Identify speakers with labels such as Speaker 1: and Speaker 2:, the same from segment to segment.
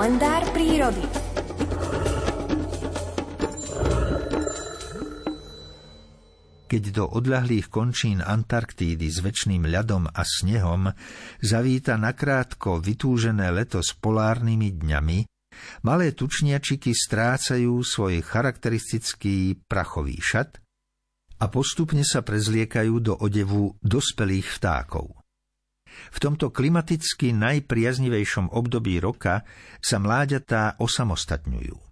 Speaker 1: kalendár prírody. Keď do odľahlých končín Antarktídy s väčšným ľadom a snehom zavíta nakrátko vytúžené leto s polárnymi dňami, malé tučniačiky strácajú svoj charakteristický prachový šat a postupne sa prezliekajú do odevu dospelých vtákov. V tomto klimaticky najpriaznivejšom období roka sa mláďatá osamostatňujú.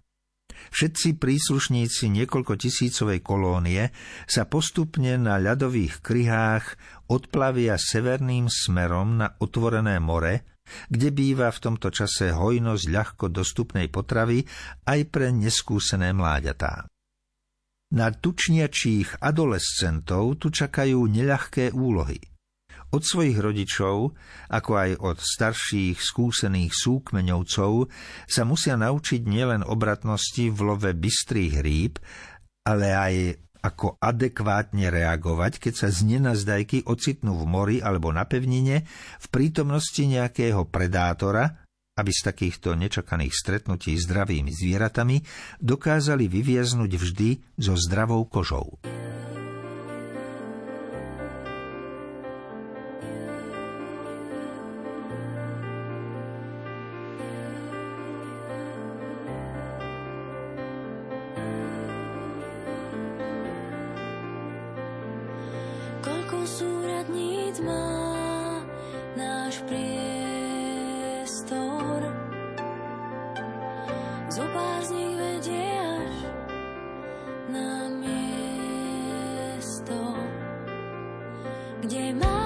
Speaker 1: Všetci príslušníci niekoľko tisícovej kolónie sa postupne na ľadových kryhách odplavia severným smerom na otvorené more, kde býva v tomto čase hojnosť ľahko dostupnej potravy aj pre neskúsené mláďatá. Na tučniačích adolescentov tu čakajú neľahké úlohy – od svojich rodičov, ako aj od starších skúsených súkmeňovcov, sa musia naučiť nielen obratnosti v love bystrých rýb, ale aj ako adekvátne reagovať, keď sa z nenazdajky ocitnú v mori alebo na pevnine v prítomnosti nejakého predátora, aby z takýchto nečakaných stretnutí zdravými zvieratami dokázali vyviaznuť vždy so zdravou kožou.
Speaker 2: Súradníc má náš priestor. Z nich vedie až na miesto, kde má